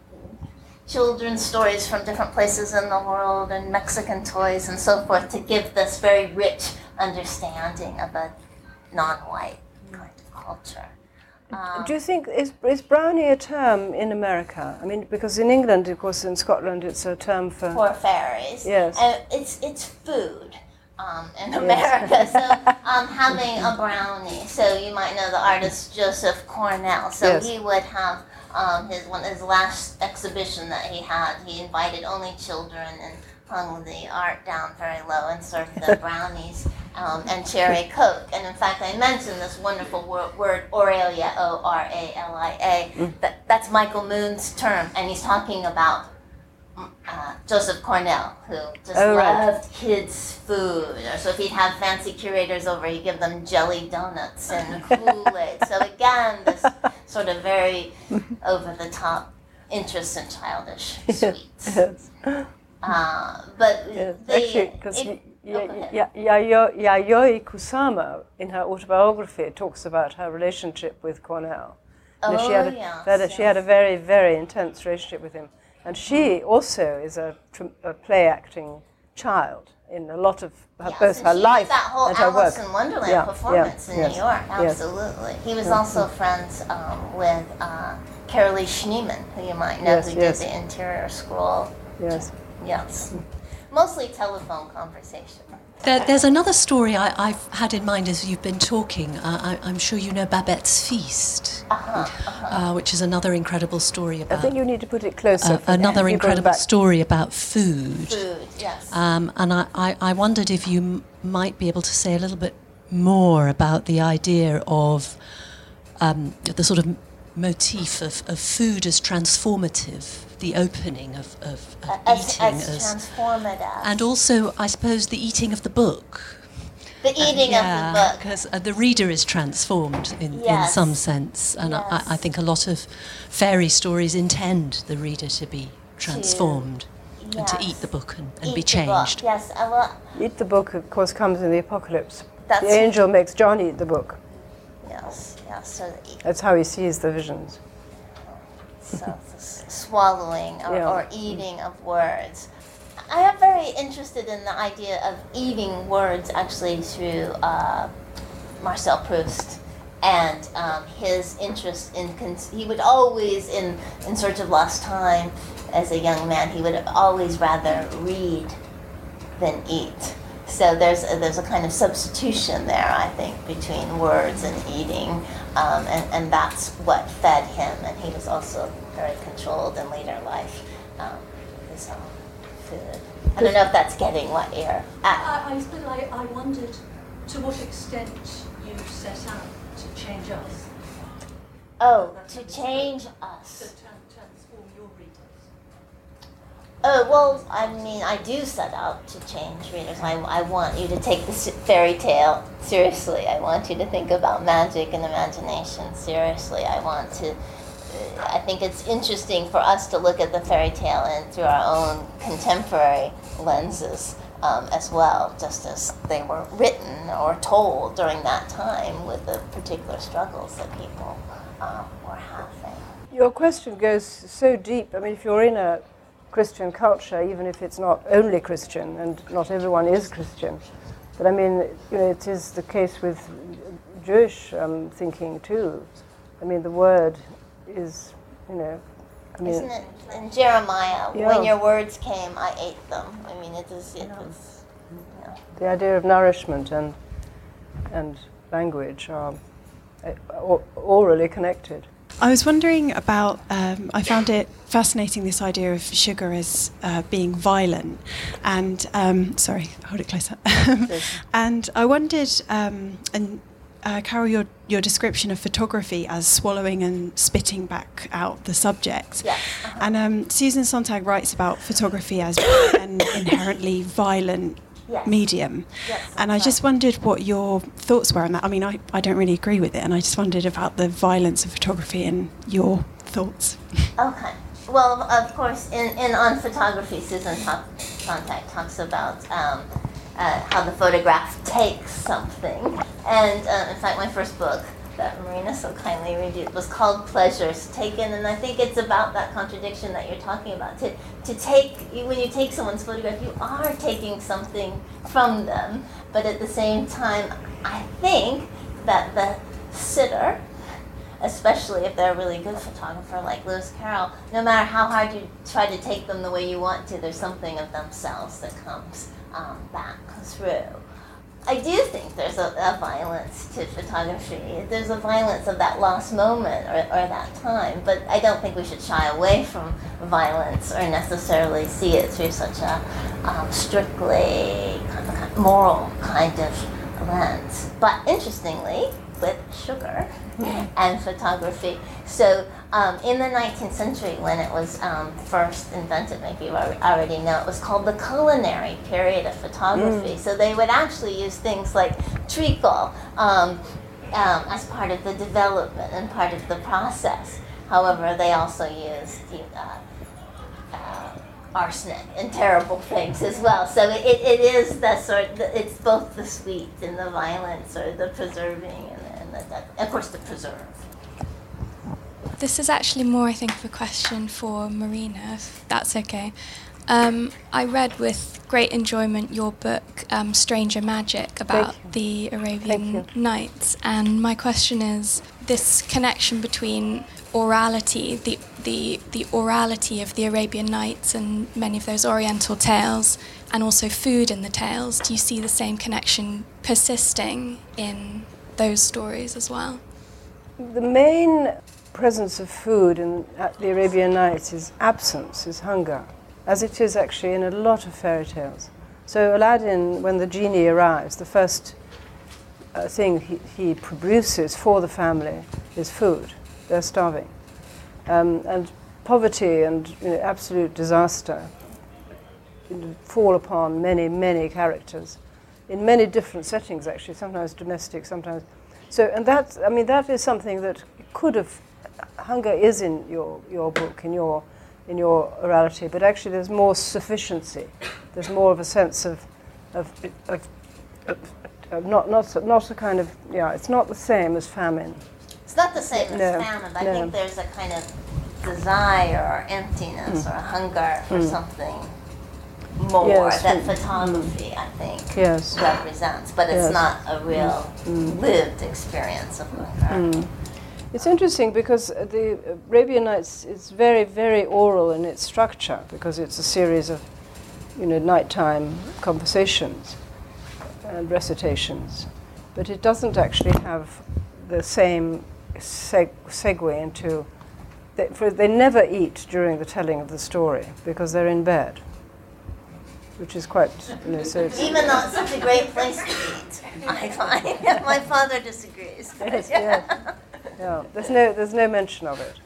children's stories from different places in the world and Mexican toys and so forth to give this very rich understanding of a non-white kind of culture. Um, Do you think is is brownie a term in America? I mean, because in England, of course, in Scotland, it's a term for. for fairies. Yes. And it's it's food um, in America. *laughs* so um, having a brownie. So you might know the artist Joseph Cornell. So Yes. he would have um, his one his last exhibition that he had. He invited only children and hung the art down very low and served the *laughs* brownies um, and cherry coke. And in fact, I mentioned this wonderful word, word Oralia, O R A L I A. Mm. That, that's Michael Moon's term, and he's talking about uh, Joseph Cornell, who just Oh, right. loved kids' food. Or so if he'd have fancy curators over, he'd give them jelly donuts and *laughs* Kool Aid. so again, this sort of very over the top interest in childish *laughs* sweets. Yes. Uh, but Yes, the, actually, because oh. Yayoi Kusama, in her autobiography, talks about her relationship with Cornell. Know, she had, a, Oh, yes, that- she had a very, very intense relationship with him. And she also is a, a play acting child in a lot of her, Yes, both and her she did life that whole and her Alice work. in Wonderland Yeah, yeah, performance in yes, New York. yes. Absolutely. He was also friends um, with uh, Carolee Schneemann, who you might know, Yes, who yes. did the interior scroll. Yes. Yes. Mostly telephone conversation. There, there's another story I, I've had in mind as you've been talking. Uh, I, I'm sure you know Babette's Feast, uh, which is another incredible story about. I think you need to put it closer. uh, another you bring it incredible story about food. Food, yes. Um, and I, I, I wondered if you m- might be able to say a little bit more about the idea of um, the sort of motif of, of food as transformative, the opening of, of, of as, eating as as, transformative. and also, I suppose, the eating of the book. the eating of the book. Because uh, the reader is transformed in, in some sense. And I, I think a lot of fairy stories intend the reader to be transformed and to eat the book and, and be changed. Yes, I will. Eat the book, of course, comes in the apocalypse. That's the angel makes John eat the book. Yes, yes. So That's how he sees the visions. Swallowing or, Yeah. or eating of words. I am very interested in the idea of eating words actually through uh, Marcel Proust and um, his interest in cons- he would always in in search of lost time as a young man he would always rather read than eat so there's a, there's a kind of substitution there I think between words and eating um, and, and that's what fed him and he was also very controlled in later life um, with his own food I don't know if that's getting what you're at I, I, but I, I wondered to what extent you set out to change us, oh to change us to tran- transform your readers. Oh, well, I mean, I do set out to change readers. I, I want you to take this fairy tale seriously. I want you to think about magic and imagination seriously. I want to. I think it's interesting for us to look at the fairy tale and through our own contemporary lenses um, as well, just as they were written or told during that time with the particular struggles that people um, were having. Your question goes so deep. I mean, if you're in a Christian culture, even if it's not only Christian, and not everyone is Christian, but I mean, you know, it is the case with Jewish um, thinking too. I mean, the word is, you know, I mean, Isn't it in Jeremiah? Yeah. When your words came, I ate them. I mean, it is. It was. You know. the idea of nourishment and and language are uh, au- connected. I was wondering about. Um, I found it fascinating this idea of sugar as uh, being violent, and um, sorry, hold it closer. *laughs* and I wondered, um, and uh, Carol, your your description of photography as swallowing and spitting back out the subject. Yeah. And um, Susan Sontag writes about photography as an *coughs* inherently violent Yes. medium. Yes, and I just wondered what your thoughts were on that. I mean, I, I don't really agree with it, and I just wondered about the violence of photography and your thoughts. *laughs* Okay. Well, of course, in, in on photography, Susan Sontag talks about um, uh, how the photograph takes something, and uh, in fact, my first book that Marina so kindly reviewed was called Pleasures Taken, and I think it's about that contradiction that you're talking about. To to take when you take someone's photograph, you are taking something from them, but at the same time, I think that the sitter especially if they're a really good photographer like Lewis Carroll, no matter how hard you try to take them the way you want to, there's something of themselves that comes um, back through. I do think there's a, a violence to photography. There's a violence of that lost moment or, or that time, but I don't think we should shy away from violence or necessarily see it through such a um, strictly moral kind of lens. But interestingly, with sugar and photography. So um, in the 19th century, when it was um, first invented, maybe you already know, it was called the culinary period of photography. So they would actually use things like treacle um, um, as part of the development and part of the process. However, they also used uh, uh, arsenic and terrible things as well. So it, it is that sort. It's both the sweet and the violence, or the preserving and, and the, the, of course the preserve. This is actually more, I think, of a question for Marina, if that's okay. Um, I read with great enjoyment your book, um, Stranger Magic, about the Arabian Nights. And my question is this connection between orality, the, the, the orality of the Arabian Nights and many of those Oriental tales, and also food in the tales. Do you see the same connection persisting in those stories as well? The main presence of food in the Arabian Nights is absence, is hunger, as it is actually in a lot of fairy tales. So Aladdin, when the genie arrives, the first uh, thing he, he produces for the family is food. They're starving. Um, and poverty and you know, absolute disaster fall upon many, many characters in many different settings, actually, sometimes domestic, sometimes. So, and that, I mean, that is something that could have, hunger is in your, your book, in your, in your orality, but actually there's more sufficiency. There's more of a sense of, of, of, of, of not, not, not a kind of, yeah, it's not the same as famine. It's not the same as famine, but I think there's a kind of desire or emptiness Mm. or hunger for Mm. something more Yes, that mm, photography, I think, Yes. represents. But it's Yes. not a real Mm. lived experience of hunger. Mm. It's interesting because the Arabian Nights is very, very oral in its structure because it's a series of, you know, nighttime conversations and recitations, but it doesn't actually have the same seg- segue into. They, for they never eat during the telling of the story because they're in bed, which is quite. You know, so Even though it's such a great place to eat, *laughs* I find. My father disagrees. *laughs* Yes, yeah. yeah. There's no, there's no mention of it.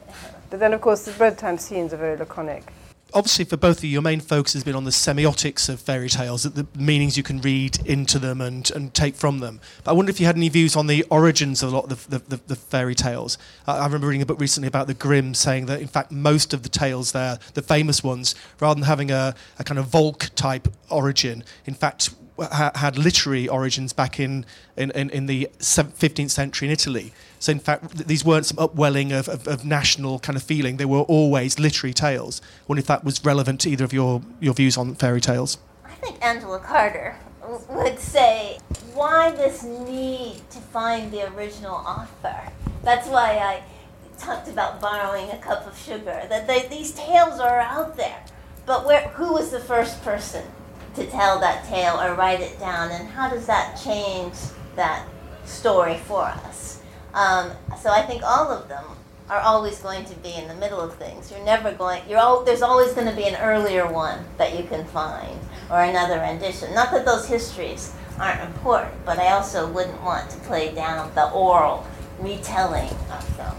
But then, of course, the bedtime scenes are very laconic. Obviously for both of you, your main focus has been on the semiotics of fairy tales, the meanings you can read into them and, and take from them. But I wonder if you had any views on the origins of a lot of the, the, the, fairy tales. I, I remember reading a book recently about the Grimm saying that, in fact, most of the tales there, the famous ones, rather than having a, a kind of Volk type origin, in fact, ha- had literary origins back in, in, in, in the 15th century in Italy. So, in fact, th- these weren't some upwelling of, of, of national kind of feeling. They were always literary tales. I wonder if that was relevant to either of your, your views on fairy tales. I think Angela Carter would say, why this need to find the original author? That's why I talked about borrowing a cup of sugar. That they, these tales are out there, but where, who was the first person to tell that tale or write it down, and how does that change that story for us? Um, so I think all of them are always going to be in the middle of things. You're never going. You're al- there's always going to be an earlier one that you can find or another rendition. Not that those histories aren't important, but I also wouldn't want to play down the oral retelling of them.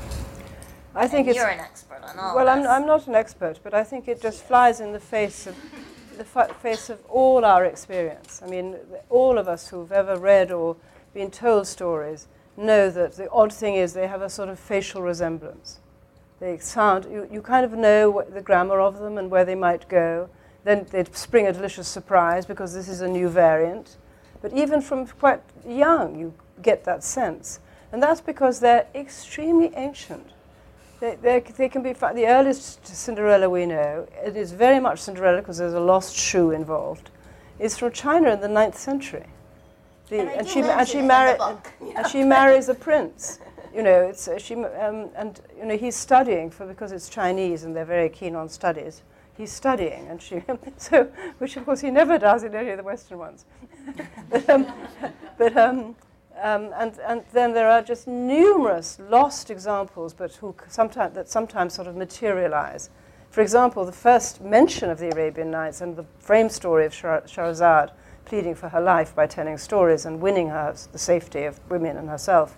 I think you're an expert on all Well, I'm. I'm not an expert, but I think it just flies in the face of the fa- face of all our experience. I mean, all of us who've ever read or been told stories know that the odd thing is they have a sort of facial resemblance. They sound, you, you kind of know the grammar of them and where they might go. Then they'd spring a delicious surprise because this is a new variant. But even from quite young, you get that sense. And that's because they're extremely ancient. They, they, they can be the earliest Cinderella we know. It is very much Cinderella because there's a lost shoe involved. Is from China in the 9th century. The, And do she and she it in married the and she *laughs* marries a prince. You know, it's uh, she um, and you know he's studying for because it's Chinese and they're very keen on studies. He's studying, and she *laughs* so which of course he never does in any of the Western ones. *laughs* but um, but um, um, and and then there are just numerous lost examples, but who sometimes that sometimes sort of materialize. For example, the first mention of the Arabian Nights and the frame story of Shah- Shahrazad pleading for her life by telling stories and winning her the safety of women and herself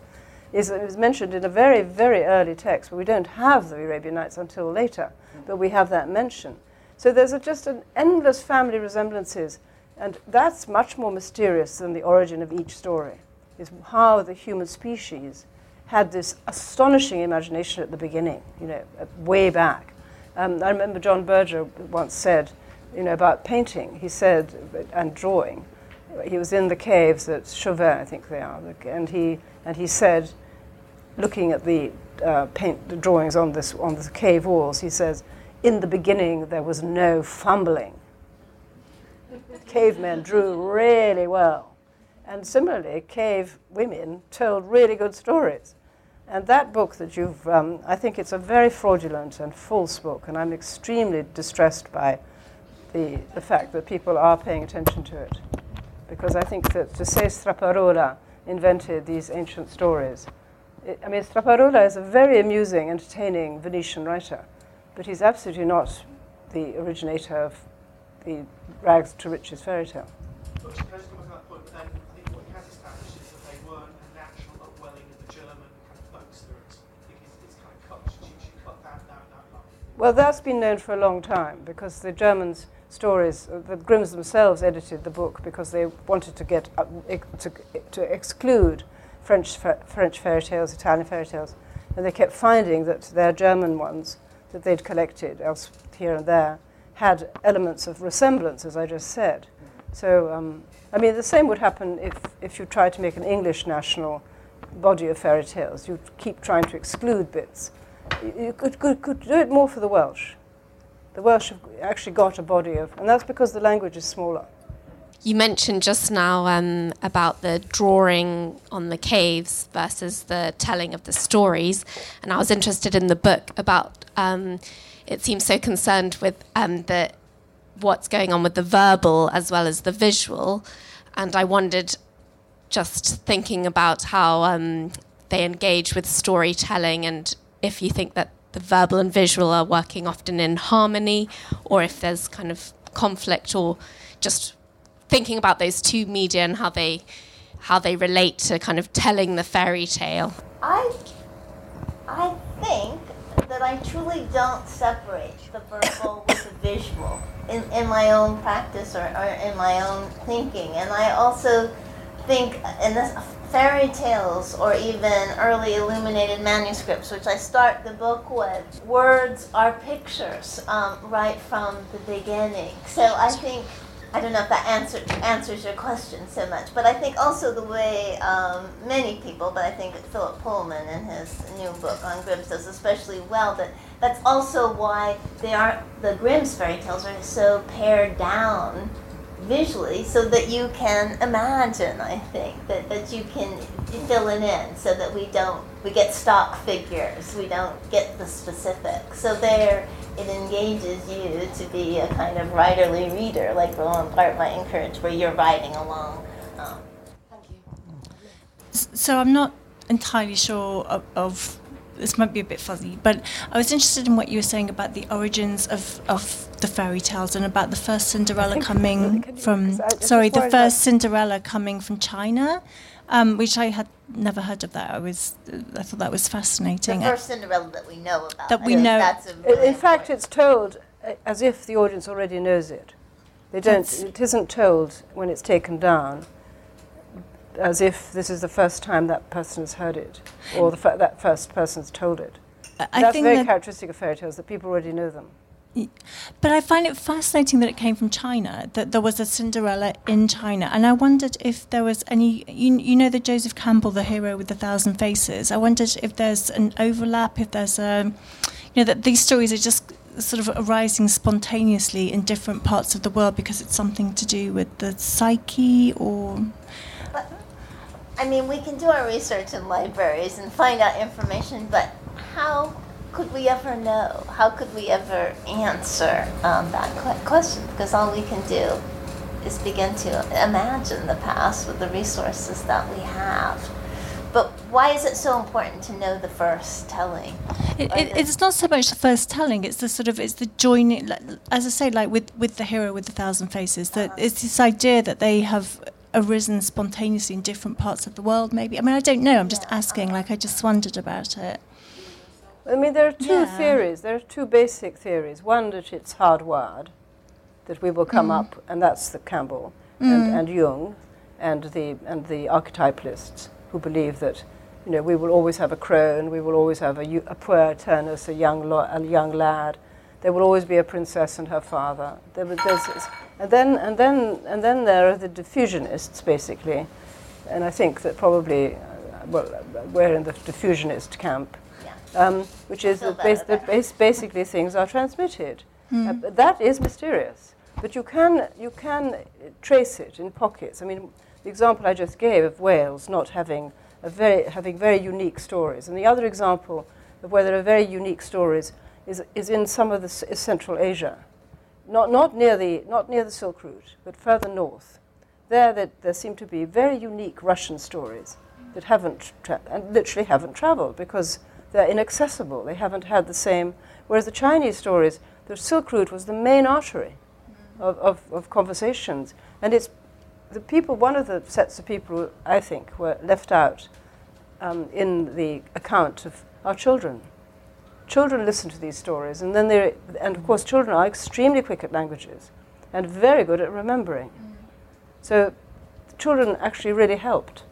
is, mentioned in a very, very early text, but we don't have the Arabian Nights until later, but we have that mention. So there's a, just an endless family resemblances, and that's much more mysterious than the origin of each story, is how the human species had this astonishing imagination at the beginning, you know, uh, way back. Um, I remember John Berger once said, you know, about painting. He said, and drawing. He was in the caves at Chauvet, I think they are, and he and he said, looking at the uh, paint the drawings on this on the cave walls, he says, in the beginning there was no fumbling. Cavemen drew really well, and similarly, cave women told really good stories. And that book that you've, um, I think it's a very fraudulent and false book, and I'm extremely distressed by the, the fact that people are paying attention to it. Because I think that to say Straparola invented these ancient stories, it, I mean, Straparola is a very amusing, entertaining Venetian writer, but he's absolutely not the originator of the rags to riches fairy tale. Well, that's been known for a long time because the Germans' stories, uh, the Grimms themselves edited the book because they wanted to get uh, to, to exclude French French fairy tales, Italian fairy tales, and they kept finding that their German ones that they'd collected else here and there had elements of resemblance, as I just said. So, um, I mean, the same would happen if, if you tried to make an English national body of fairy tales. You'd keep trying to exclude bits. you you could, could, could do it more for the Welsh. The Welsh have actually got a body of, and that's because the language is smaller. You mentioned just now um, about the drawing on the caves versus the telling of the stories, and I was interested in the book about. Um, it seems so concerned with um, the what's going on with the verbal as well as the visual, and I wondered, just thinking about how um, they engage with storytelling, and if you think that the verbal and visual are working often in harmony, or if there's kind of conflict, or just thinking about those two media and how they how they relate to kind of telling the fairy tale. I I think that I truly don't separate the verbal with the visual in, in my own practice or, or in my own thinking. And I also think in this fairy tales or even early illuminated manuscripts, which I start the book with, words are pictures um, right from the beginning. So I think I don't know if that answer, answers your question so much, but I think also the way um, many people, but I think Philip Pullman in his new book on Grimm's does especially well that that's also why they are the Grimm's fairy tales are so pared down visually so that you can imagine i think that, that you can fill it in so that we don't we get stock figures we don't get the specifics. So there it engages you to be a kind of writerly reader like roland barthes might encourage where you're writing along um, thank you so i'm not entirely sure of, of this might be a bit fuzzy, but I was interested in what you were saying about the origins of, of the fairy tales and about the first Cinderella coming from. Sorry, the first Cinderella coming from China, um, which I had never heard of that. I was, I thought that was fascinating. The first Cinderella that we know about. That we know. That's really in fact, it's told uh, as if the audience already knows it. They don't. That's it isn't told when it's taken down as if this is the first time that person has heard it, or the fa- that first person's told it. I That's very that characteristic of fairy tales that people already know them. But I find it fascinating that it came from China, that there was a Cinderella in China. And I wondered if there was any, you, you know, the Joseph Campbell, the hero with the thousand faces. I wondered if there's an overlap, if there's a, you know, that these stories are just sort of arising spontaneously in different parts of the world because it's something to do with the psyche or. I mean, we can do our research in libraries and find out information, but how could we ever know? How could we ever answer um, that question? Because all we can do is begin to imagine the past with the resources that we have. But why is it so important to know the first telling? It, it, it's not so much the first telling; it's the sort of it's the joining. As I say, like with with the hero with the thousand faces, that uh-huh. it's this idea that they have arisen spontaneously in different parts of the world, maybe? I mean, I don't know. I'm just asking, like, I just wondered about it. I mean, there are two yeah. theories. There are two basic theories. One, that it's hardwired, that we will come mm. up, and that's the Campbell mm. and, and Jung and the, and the archetypalists who believe that you know, we will always have a crone, we will always have a, a poor Turnus, a young, lo- a young lad. There will always be a princess and her father. There, and then, and then, and then there are the diffusionists, basically, and I think that probably, uh, well, we're in the diffusionist camp. Um, which is that, bas- that bas- basically things are transmitted. Mm. Uh, that is mysterious, but you can you can trace it in pockets. I mean, the example I just gave of Wales not having a very having very unique stories, and the other example of where there are very unique stories is is in some of the s- Central Asia not, not, near the, not near the Silk Route, but further north. There, that there seem to be very unique Russian stories that haven't, tra- and literally haven't traveled because they're inaccessible. They haven't had the same. Whereas the Chinese stories, the Silk Route was the main artery of, of, of conversations. And it's the people, one of the sets of people who I think were left out um, in the account of our children children listen to these stories, and then they and of course children are extremely quick at languages and very good at remembering. So children actually really helped,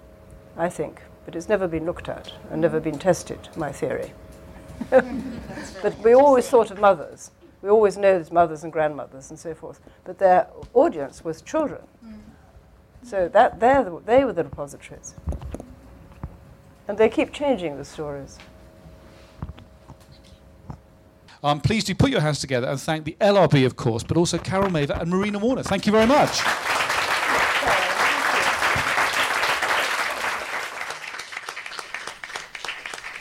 I think, but it's never been looked at and never been tested. My theory. *laughs* *laughs* but we always thought of mothers. We always know there's mothers and grandmothers and so forth. But their audience was children. So that the, they were the repositories. And they keep changing the stories. Um, please do put your hands together and thank the LRB, of course, but also Carol Mavor and Marina Warner. Thank you very much.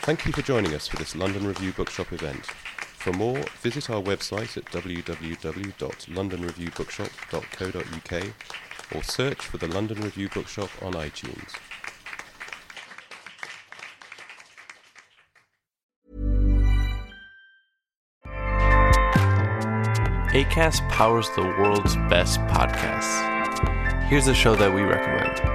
Thank you for joining us for this London Review Bookshop event. For more, visit our website at www.londonreviewbookshop.co.uk or search for the London Review Bookshop on iTunes. ACAST powers the world's best podcasts. Here's a show that we recommend.